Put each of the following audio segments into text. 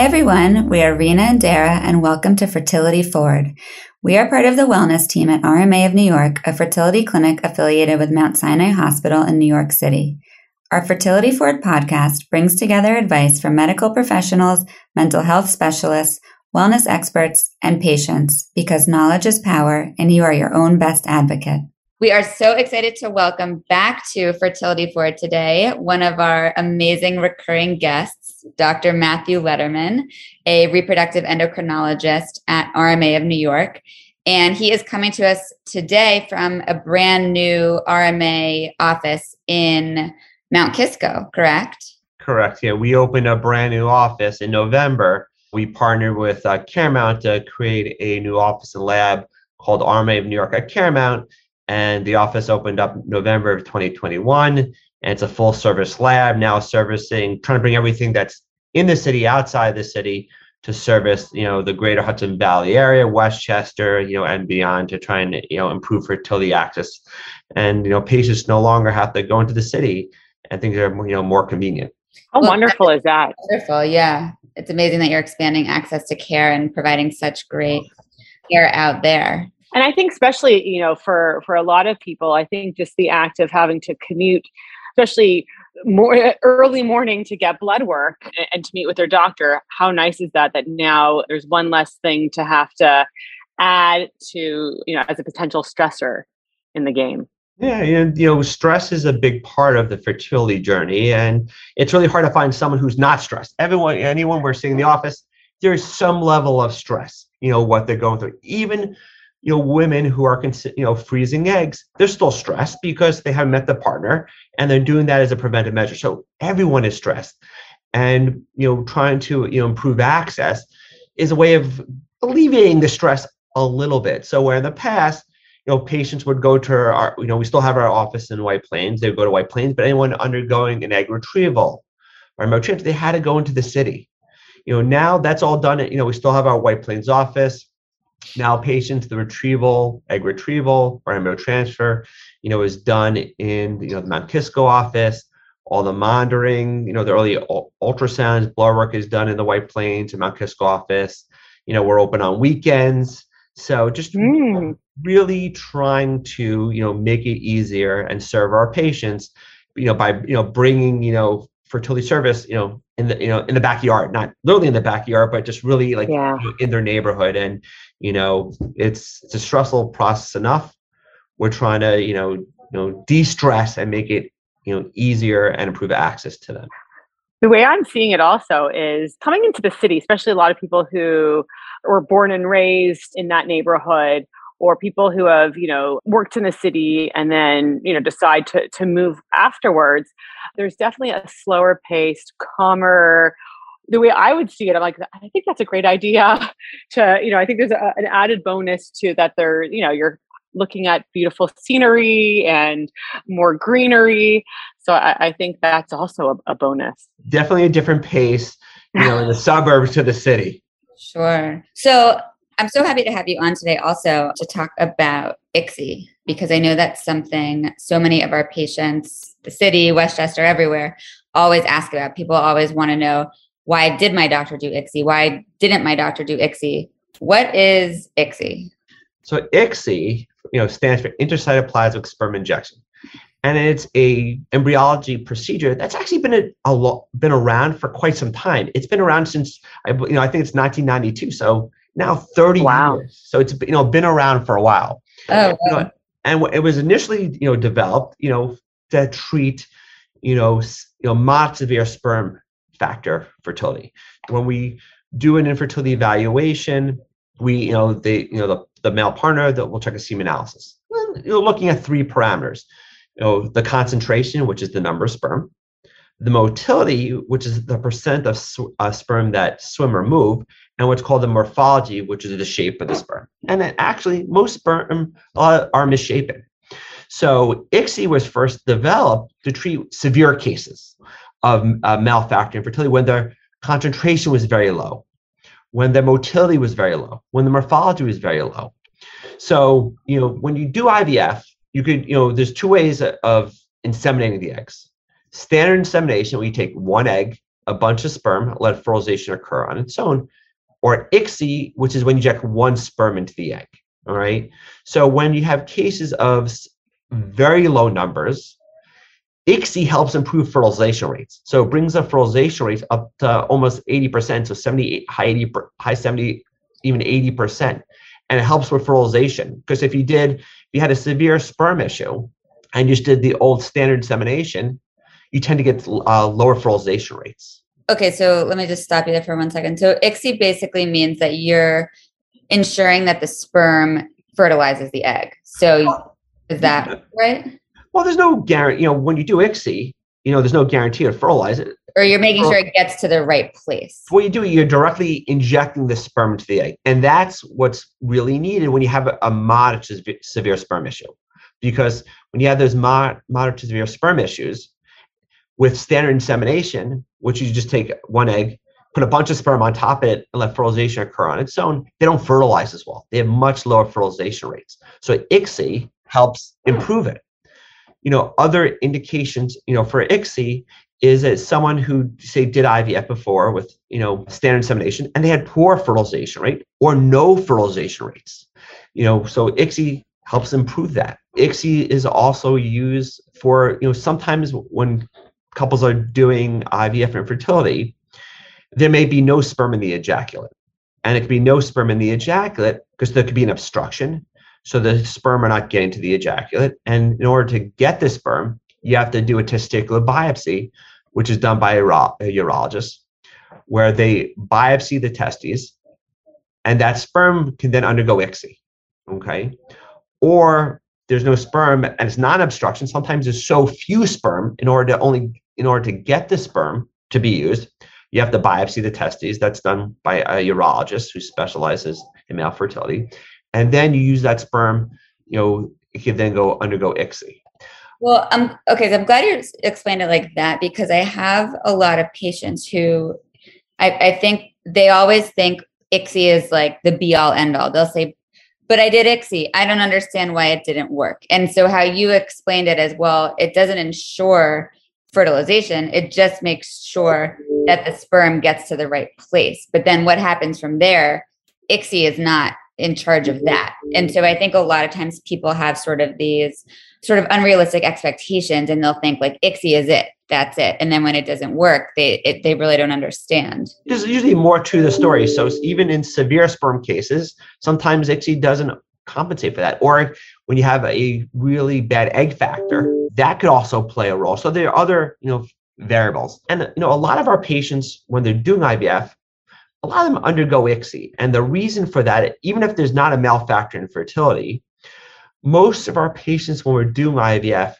everyone. We are Rena and Dara, and welcome to Fertility Forward. We are part of the wellness team at RMA of New York, a fertility clinic affiliated with Mount Sinai Hospital in New York City. Our Fertility Forward podcast brings together advice from medical professionals, mental health specialists, wellness experts, and patients because knowledge is power and you are your own best advocate. We are so excited to welcome back to Fertility Forward today one of our amazing recurring guests, Dr. Matthew Lederman, a reproductive endocrinologist at RMA of New York. And he is coming to us today from a brand new RMA office in Mount Kisco, correct? Correct. Yeah, we opened a brand new office in November. We partnered with uh, CareMount to create a new office and lab called RMA of New York at CareMount. And the office opened up November of 2021. And it's a full service lab now servicing, trying to bring everything that's in the city outside the city to service, you know, the greater Hudson Valley area, Westchester, you know, and beyond to try and, you know, improve fertility access. And, you know, patients no longer have to go into the city and things are, you know, more convenient. How well, wonderful is that? Wonderful. Yeah. It's amazing that you're expanding access to care and providing such great care out there and i think especially you know for for a lot of people i think just the act of having to commute especially more early morning to get blood work and to meet with their doctor how nice is that that now there's one less thing to have to add to you know as a potential stressor in the game yeah, and you know, stress is a big part of the fertility journey, and it's really hard to find someone who's not stressed. Everyone, anyone we're seeing in the office, there's some level of stress. You know what they're going through. Even you know women who are you know freezing eggs they're still stressed because they haven't met the partner and they're doing that as a preventive measure. So everyone is stressed. And you know trying to you know improve access is a way of alleviating the stress a little bit. So where in the past you know patients would go to our you know we still have our office in white plains. They would go to white plains but anyone undergoing an egg retrieval or remote transfer they had to go into the city. You know now that's all done you know we still have our white plains office now, patients, the retrieval, egg retrieval, or embryo transfer, you know, is done in you know the Mount Kisco office. All the monitoring, you know, the early ultrasounds, blood work is done in the White Plains and Mount Kisco office. You know, we're open on weekends. So just mm. really trying to, you know, make it easier and serve our patients, you know, by, you know, bringing, you know, fertility service, you know, in the, you know, in the backyard, not literally in the backyard, but just really like yeah. you know, in their neighborhood. And, you know it's it's a stressful process enough we're trying to you know you know de-stress and make it you know easier and improve access to them the way i'm seeing it also is coming into the city especially a lot of people who were born and raised in that neighborhood or people who have you know worked in the city and then you know decide to, to move afterwards there's definitely a slower paced calmer the way I would see it, I'm like, I think that's a great idea. To you know, I think there's a, an added bonus to that. There, you know, you're looking at beautiful scenery and more greenery. So I, I think that's also a, a, bonus. Definitely a different pace, you know, in the suburbs to the city. Sure. So I'm so happy to have you on today also to talk about ICSI because I know that's something so many of our patients, the city, Westchester, everywhere, always ask about. People always want to know why did my doctor do ICSI? Why didn't my doctor do ICSI? What is ICSI? So ICSI, you know, stands for intracytoplasmic sperm injection. And it's a embryology procedure that's actually been a, a lot been around for quite some time. It's been around since I you know I think it's 1992. So now 30 wow. years. So it's you know been around for a while. Oh, you know, and it was initially you know developed you know to treat you know you know mild severe sperm factor fertility. When we do an infertility evaluation, we, you know, the, you know, the, the male partner that will check a semen analysis. You're looking at three parameters. You know, the concentration, which is the number of sperm, the motility, which is the percent of sw- uh, sperm that swim or move, and what's called the morphology, which is the shape of the sperm. And then actually, most sperm uh, are misshapen. So ICSI was first developed to treat severe cases of uh, male factor infertility when their concentration was very low, when their motility was very low, when the morphology was very low. So, you know, when you do IVF, you could, you know, there's two ways of inseminating the eggs. Standard insemination, we take one egg a bunch of sperm, let fertilization occur on its own, or ICSI, which is when you inject one sperm into the egg. All right. So when you have cases of very low numbers, ICSI helps improve fertilization rates. So it brings the fertilization rates up to almost 80%, so 70, high 80, high 70, even 80%. And it helps with fertilization. Because if you did, if you had a severe sperm issue and you just did the old standard insemination, you tend to get uh, lower fertilization rates. Okay, so let me just stop you there for one second. So ICSI basically means that you're ensuring that the sperm fertilizes the egg. So is that right? Well, there's no guarantee. You know, when you do ICSI, you know, there's no guarantee to fertilize it. Or you're making sure it gets to the right place. What you do, you're directly injecting the sperm into the egg, and that's what's really needed when you have a, a moderate to severe sperm issue. Because when you have those mod, moderate to severe sperm issues, with standard insemination, which you just take one egg, put a bunch of sperm on top of it, and let fertilization occur on its own, they don't fertilize as well. They have much lower fertilization rates. So ICSI helps improve it you know, other indications, you know, for ICSI is that someone who say did IVF before with, you know, standard insemination and they had poor fertilization rate or no fertilization rates. You know, so ICSI helps improve that. ICSI is also used for, you know, sometimes when couples are doing IVF infertility, there may be no sperm in the ejaculate. And it could be no sperm in the ejaculate because there could be an obstruction so the sperm are not getting to the ejaculate. And in order to get the sperm, you have to do a testicular biopsy, which is done by a, uro- a urologist, where they biopsy the testes, and that sperm can then undergo ICSI. Okay. Or there's no sperm and it's not obstruction. Sometimes there's so few sperm in order to only in order to get the sperm to be used, you have to biopsy the testes. That's done by a urologist who specializes in male fertility and then you use that sperm, you know, it can then go undergo ICSI. Well, I'm okay. So I'm glad you explained it like that because I have a lot of patients who I, I think they always think ICSI is like the be all end all. They'll say, but I did ICSI. I don't understand why it didn't work. And so how you explained it as well, it doesn't ensure fertilization. It just makes sure that the sperm gets to the right place. But then what happens from there? ICSI is not in charge of mm-hmm. that. And so I think a lot of times people have sort of these sort of unrealistic expectations and they'll think like ICSI is it. That's it. And then when it doesn't work, they it, they really don't understand. There's usually more to the story. So even in severe sperm cases, sometimes ICSI doesn't compensate for that. Or when you have a really bad egg factor, that could also play a role. So there are other, you know, variables. And you know, a lot of our patients when they're doing IVF, a lot of them undergo ICSI. And the reason for that, even if there's not a male factor in fertility, most of our patients, when we're doing IVF,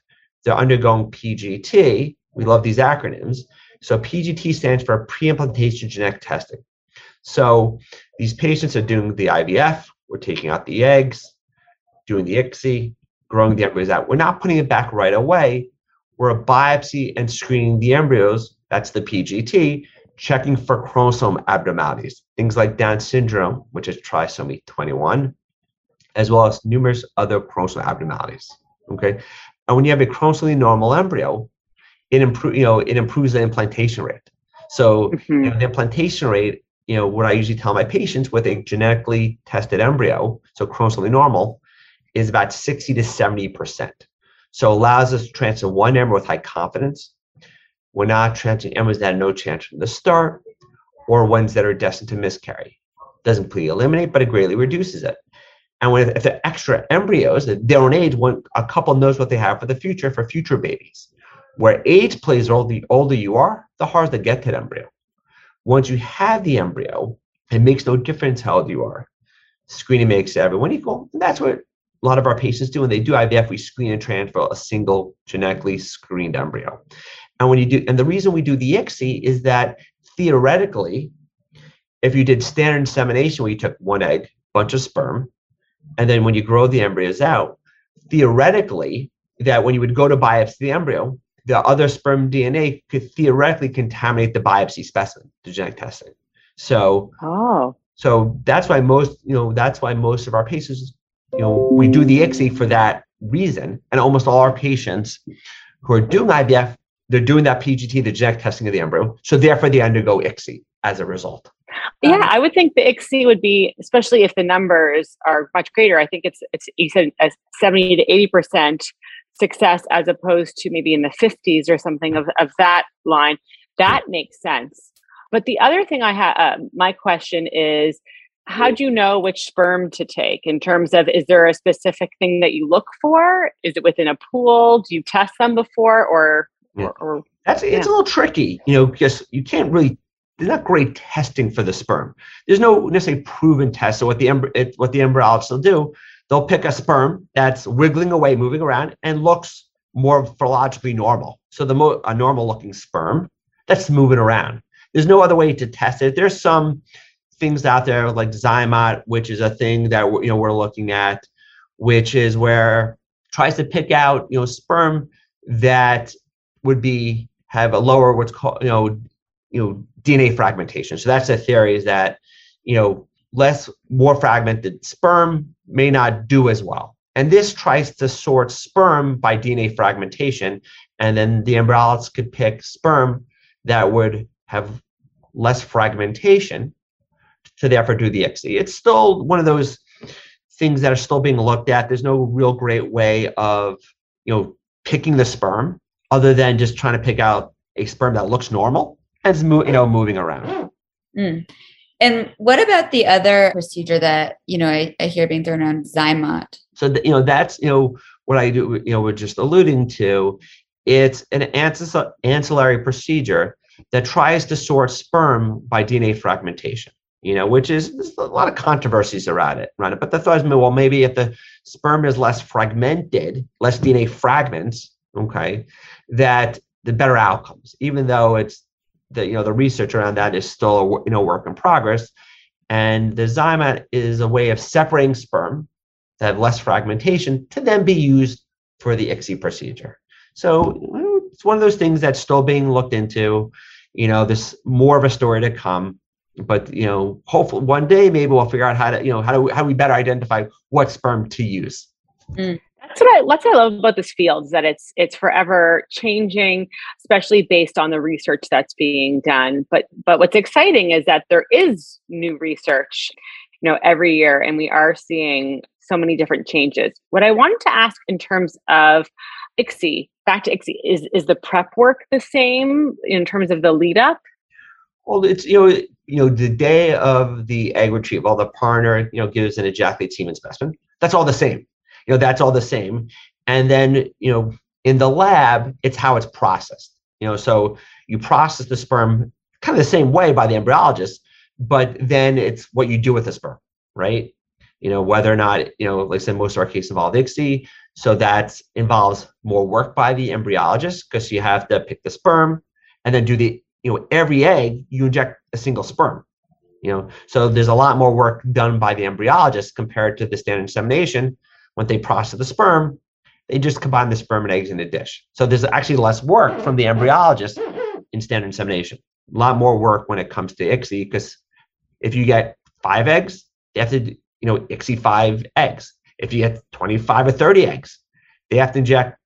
they're undergoing PGT. We love these acronyms. So PGT stands for pre-implantation genetic testing. So these patients are doing the IVF, we're taking out the eggs, doing the ICSI, growing the embryos out. We're not putting it back right away. We're a biopsy and screening the embryos. That's the PGT checking for chromosome abnormalities, things like Down syndrome, which is trisomy 21, as well as numerous other chromosome abnormalities. Okay, and when you have a chromosomally normal embryo, it improves, you know, it improves the implantation rate. So mm-hmm. you know, the implantation rate, you know, what I usually tell my patients with a genetically tested embryo, so chromosomally normal, is about 60 to 70 percent. So allows us to transfer one embryo with high confidence we're not transferring embryos that have no chance from the start or ones that are destined to miscarry. Doesn't completely eliminate, but it greatly reduces it. And when, if the extra embryos, their own age, when a couple knows what they have for the future for future babies. Where age plays a role, the older you are, the harder to get that embryo. Once you have the embryo, it makes no difference how old you are. Screening makes everyone equal. And that's what a lot of our patients do when they do IVF. We screen and transfer a single genetically screened embryo. And when you do, and the reason we do the ICSI is that theoretically, if you did standard insemination where you took one egg, bunch of sperm, and then when you grow the embryos out, theoretically, that when you would go to biopsy the embryo, the other sperm DNA could theoretically contaminate the biopsy specimen, the genetic testing. So, oh, so that's why most, you know, that's why most of our patients, you know, we do the ICSI for that reason, and almost all our patients who are doing IVF they're doing that PGT, the genetic testing of the embryo. So therefore, they undergo ICSI as a result. Yeah, um, I would think the ICSI would be, especially if the numbers are much greater. I think it's it's you said as seventy to eighty percent success as opposed to maybe in the fifties or something of of that line. That makes sense. But the other thing I have, uh, my question is, how do you know which sperm to take in terms of is there a specific thing that you look for? Is it within a pool? Do you test them before or? Yeah. or, or that's it's a little tricky, you know, because you can't really there's not great testing for the sperm. There's no necessarily proven test. So what the it, what the embryologists will do, they'll pick a sperm that's wiggling away, moving around, and looks morphologically normal. So the mo- a normal looking sperm that's moving around. There's no other way to test it. There's some things out there like Zymot, which is a thing that you know we're looking at, which is where tries to pick out you know sperm that would be have a lower what's called you know you know DNA fragmentation. So that's the theory is that you know less more fragmented sperm may not do as well. And this tries to sort sperm by DNA fragmentation, and then the embryologists could pick sperm that would have less fragmentation to therefore do the ICSI. It's still one of those things that are still being looked at. There's no real great way of you know picking the sperm other than just trying to pick out a sperm that looks normal as mo- you know moving around. Mm. And what about the other procedure that you know I, I hear being thrown around, Zymot? So the, you know that's you know what I do. You know we're just alluding to. It's an ancillary procedure that tries to sort sperm by DNA fragmentation. You know, which is there's a lot of controversies around it, around it. But the thought is, well, maybe if the sperm is less fragmented, less DNA fragments, okay, that the better outcomes, even though it's the you know the research around that is still a you know work in progress and the Zymot is a way of separating sperm to have less fragmentation to then be used for the ICSI procedure. So it's one of those things that's still being looked into. You know, there's more of a story to come, but you know, hopefully one day maybe we'll figure out how to, you know, how do we, how we better identify what sperm to use. Mm that's what I that's what I love about this field is that it's it's forever changing, especially based on the research that's being done. But but what's exciting is that there is new research, you know, every year, and we are seeing so many different changes. What I wanted to ask in terms of ICSI, back to ICSI, is is the prep work the same in terms of the lead up? Well, it's you know you know the day of the egg retrieval, the partner you know gives an ejaculated semen specimen. That's all the same you know that's all the same. And then you know in the lab it's how it's processed you know so you process the sperm kind of the same way by the embryologist but then it's what you do with the sperm right? You know whether or not you know like i said most of our cases involve ICSI so that involves more work by the embryologist because you have to pick the sperm and then do the you know every egg you inject a single sperm you know? So there's a lot more work done by the embryologist compared to the standard insemination when they process the sperm, they just combine the sperm and eggs in a dish. So there's actually less work from the embryologist in standard insemination. A lot more work when it comes to ICSI because if you get five eggs, you have to, you know, ICSI five eggs. If you get 25 or 30 eggs, they have to inject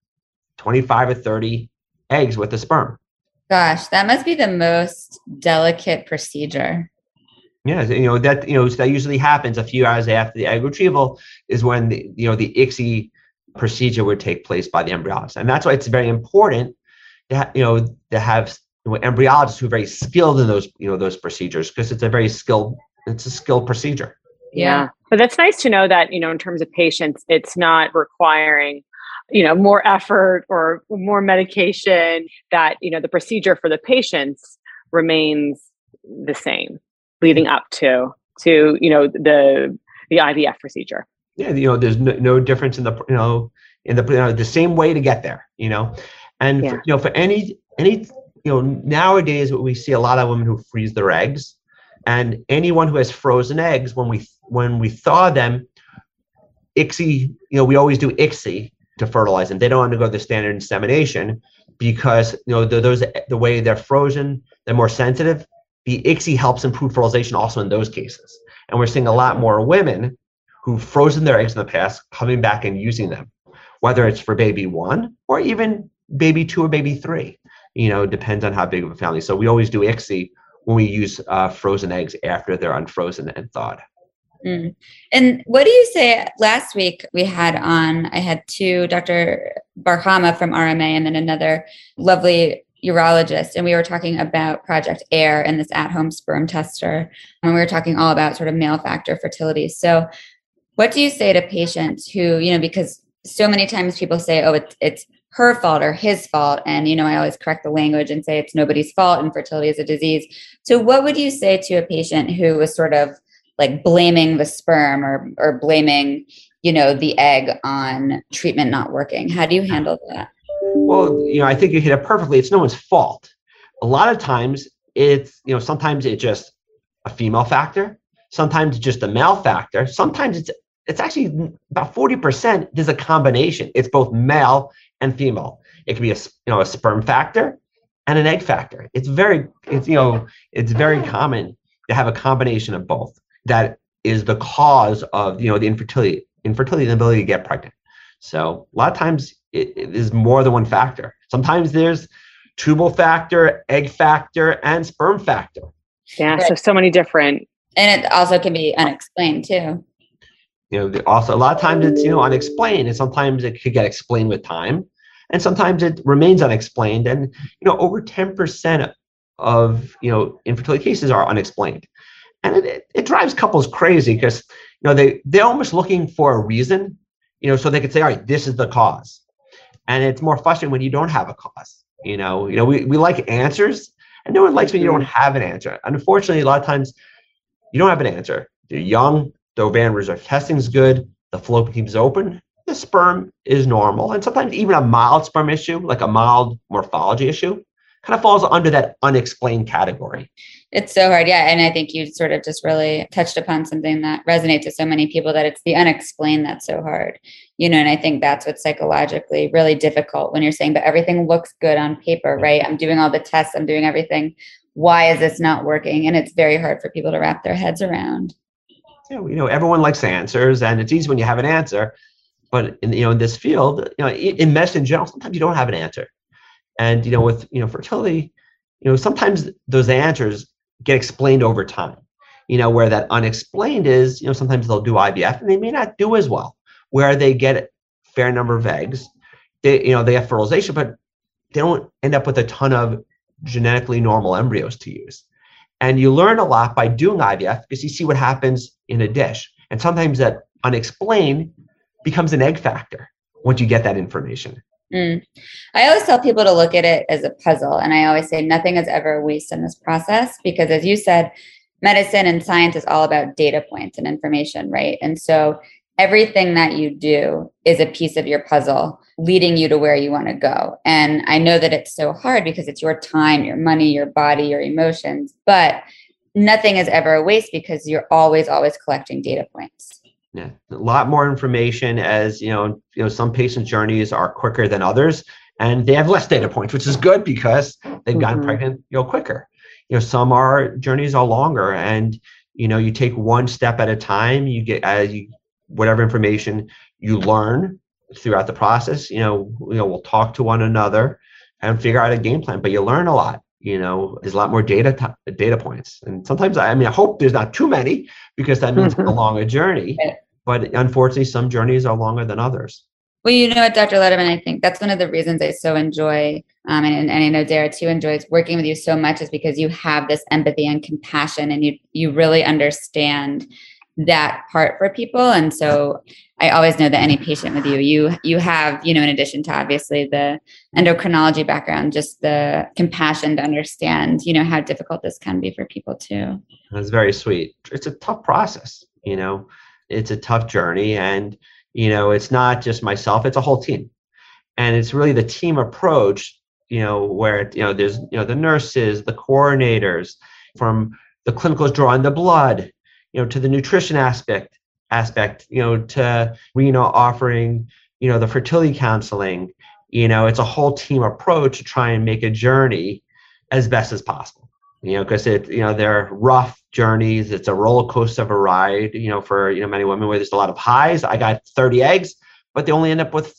25 or 30 eggs with the sperm. Gosh, that must be the most delicate procedure. Yeah, you know that you know that usually happens a few hours after the egg retrieval is when the you know the ICSI procedure would take place by the embryologist, and that's why it's very important to ha- you know to have you know, embryologists who are very skilled in those you know those procedures because it's a very skilled it's a skilled procedure. Yeah, but that's nice to know that you know in terms of patients, it's not requiring you know more effort or more medication. That you know the procedure for the patients remains the same leading up to to you know the the IVF procedure. Yeah, you know, there's no, no difference in the you know in the you know, the same way to get there. You know, and yeah. for, you know for any any you know nowadays what we see a lot of women who freeze their eggs, and anyone who has frozen eggs when we when we thaw them, ICSI you know we always do ICSI to fertilize them. They don't undergo the standard insemination because you know the, those the way they're frozen, they're more sensitive the ICSI helps improve fertilization also in those cases. And we're seeing a lot more women who've frozen their eggs in the past coming back and using them, whether it's for baby one or even baby two or baby three. you know, depends on how big of a family. So we always do ICSI when we use uh, frozen eggs after they're unfrozen and thawed. Mm. And what do you say? Last week we had on, I had two, Dr. Bar-Chama from RMA and then another lovely urologist, and we were talking about Project AIR and this at home sperm tester. And we were talking all about sort of male factor fertility. So, what do you say to patients who, you know, because so many times people say, oh, it's, it's her fault or his fault. And, you know, I always correct the language and say it's nobody's fault and fertility is a disease. So, what would you say to a patient who was sort of like blaming the sperm or, or blaming, you know, the egg on treatment not working? How do you handle that? Well, you know, I think you hit it perfectly. It's no one's fault. A lot of times it's, you know, sometimes it's just a female factor, sometimes it's just a male factor, sometimes it's it's actually about 40% there's a combination. It's both male and female. It could be a you know a sperm factor and an egg factor. It's very it's you know it's very mm. common to have a combination of both. That is the cause of you know the infertility infertility and ability to get pregnant. So a lot of times it, it is more than one factor. Sometimes there's tubal factor, egg factor, and sperm factor. Yeah, so so many different. And it also can be unexplained too. You know, also a lot of times it's you know unexplained, and sometimes it could get explained with time, and sometimes it remains unexplained. And you know, over ten percent of you know infertility cases are unexplained, and it, it, it drives couples crazy because you know they they're almost looking for a reason, you know, so they could say, all right, this is the cause and it's more frustrating when you don't have a cause you know you know we, we like answers and no one likes when you don't mm-hmm. have an answer unfortunately a lot of times you don't have an answer you're young the ovarian reserve testing is good the fallopian is open the sperm is normal and sometimes even a mild sperm issue like a mild morphology issue kind of falls under that unexplained category. It's so hard. Yeah. And I think you sort of just really touched upon something that resonates with so many people that it's the unexplained that's so hard. You know, and I think that's what's psychologically really difficult when you're saying, but everything looks good on paper, right? I'm doing all the tests, I'm doing everything. Why is this not working? And it's very hard for people to wrap their heads around. Yeah, you know, everyone likes answers, and it's easy when you have an answer. But in you know, in this field, you know, in medicine in general, sometimes you don't have an answer and you know, with you know fertility, you know, sometimes those answers get explained over time. You know, where that unexplained is, you know, sometimes they'll do IVF and they may not do as well. Where they get a fair number of eggs, they you know they have fertilization, but they don't end up with a ton of genetically normal embryos to use. And you learn a lot by doing IVF because you see what happens in a dish. And sometimes that unexplained becomes an egg factor once you get that information. Mm. I always tell people to look at it as a puzzle. And I always say nothing is ever a waste in this process because, as you said, medicine and science is all about data points and information, right? And so everything that you do is a piece of your puzzle leading you to where you want to go. And I know that it's so hard because it's your time, your money, your body, your emotions, but nothing is ever a waste because you're always, always collecting data points. Yeah, a lot more information as you know. You know, some patient journeys are quicker than others, and they have less data points, which is good because they've gotten mm-hmm. pregnant, you know, quicker. You know, some are journeys are longer, and you know, you take one step at a time. You get as you whatever information you learn throughout the process. You know, you know, we'll talk to one another and figure out a game plan. But you learn a lot you know there's a lot more data t- data points and sometimes i mean i hope there's not too many because that means a longer journey but unfortunately, some journeys are longer than others. Well, you know what, Dr. Lederman, I think that's one of the reasons I so enjoy, um, and, and I know Dara too enjoys working with you so much, is because you have this empathy and compassion, and you you really understand that part for people. And so, I always know that any patient with you, you you have, you know, in addition to obviously the endocrinology background, just the compassion to understand, you know, how difficult this can be for people too. That's very sweet. It's a tough process, you know it's a tough journey and you know it's not just myself it's a whole team. And it's really the team approach you know where you know there's you know the nurses the coordinators from the clinicals drawing the blood you know to the nutrition aspect aspect you know to Rena offering you know the fertility counseling. You know it's a whole team approach to try and make a journey as best as possible you know because it you know they're rough journeys. It's a roller coaster of a ride, you know, for you know many women where there's a lot of highs. I got 30 eggs, but they only end up with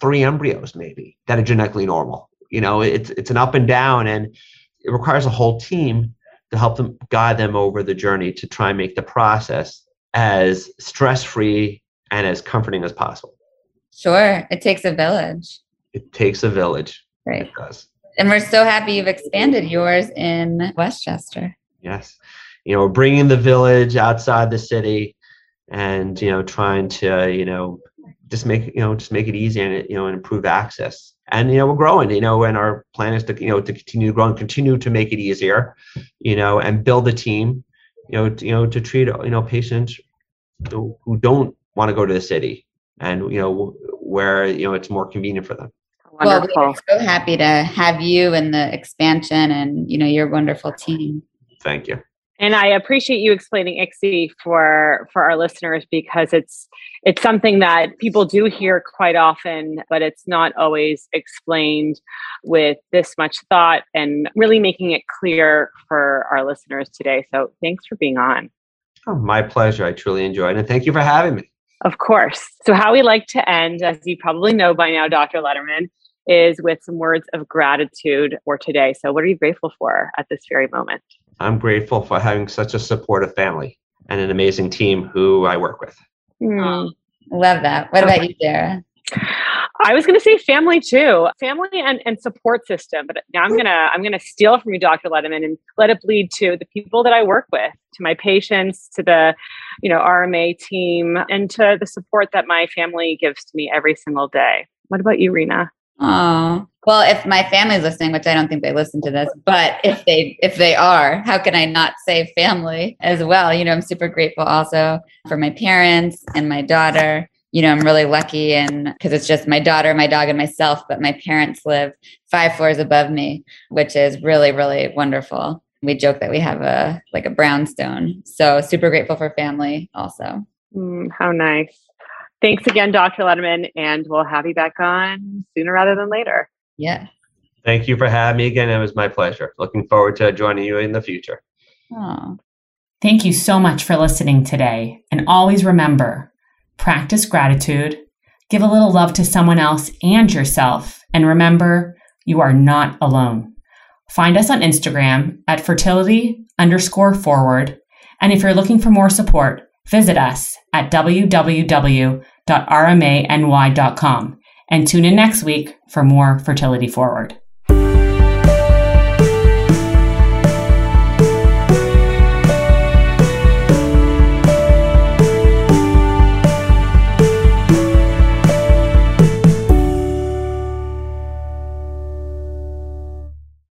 three embryos maybe that are genetically normal. You know, it's it's an up and down, and it requires a whole team to help them guide them over the journey to try and make the process as stress free and as comforting as possible. Sure, it takes a village. It takes a village. Right. It does. And we're so happy you've expanded yours in Westchester. Yes. You know, bringing the village outside the city and, you know, trying to, you know, just make, you know, just make it easy and, you know, and improve access. And, you know, we're growing, you know, and our plan is to, you know, to continue to grow and continue to make it easier, you know, and build a team, you know, to, you know, to treat, you know, patients who, who don't want to go to the city and, you know, where, you know, it's more convenient for them. Wonderful. Well, we're so happy to have you and the expansion and, you know, your wonderful team. Thank you. And I appreciate you explaining ICSI for for our listeners because it's it's something that people do hear quite often, but it's not always explained with this much thought and really making it clear for our listeners today. So thanks for being on. Oh, my pleasure. I truly enjoyed it. And thank you for having me. Of course. So, how we like to end, as you probably know by now, Dr. Lederman, is with some words of gratitude for today. So, what are you grateful for at this very moment? I'm grateful for having such a supportive family and an amazing team who I work with. Mm. Love that. What about you, Sarah? I was going to say family too, family and, and support system. But now I'm gonna I'm gonna steal from you, Dr. Lederman, and let it bleed to the people that I work with, to my patients, to the you know RMA team, and to the support that my family gives to me every single day. What about you, Rena? Oh, well, if my family's listening, which I don't think they listen to this, but if they if they are, how can I not say family as well? You know, I'm super grateful also for my parents and my daughter. You know, I'm really lucky and because it's just my daughter, my dog, and myself, but my parents live five floors above me, which is really, really wonderful. We joke that we have a like a brownstone. So super grateful for family also. Mm, how nice. Thanks again, Dr. Lederman, and we'll have you back on sooner rather than later. Yeah. Thank you for having me again. It was my pleasure. Looking forward to joining you in the future. Oh. Thank you so much for listening today. And always remember practice gratitude, give a little love to someone else and yourself, and remember you are not alone. Find us on Instagram at fertility underscore forward. And if you're looking for more support, visit us at www.rmany.com and tune in next week for more Fertility Forward.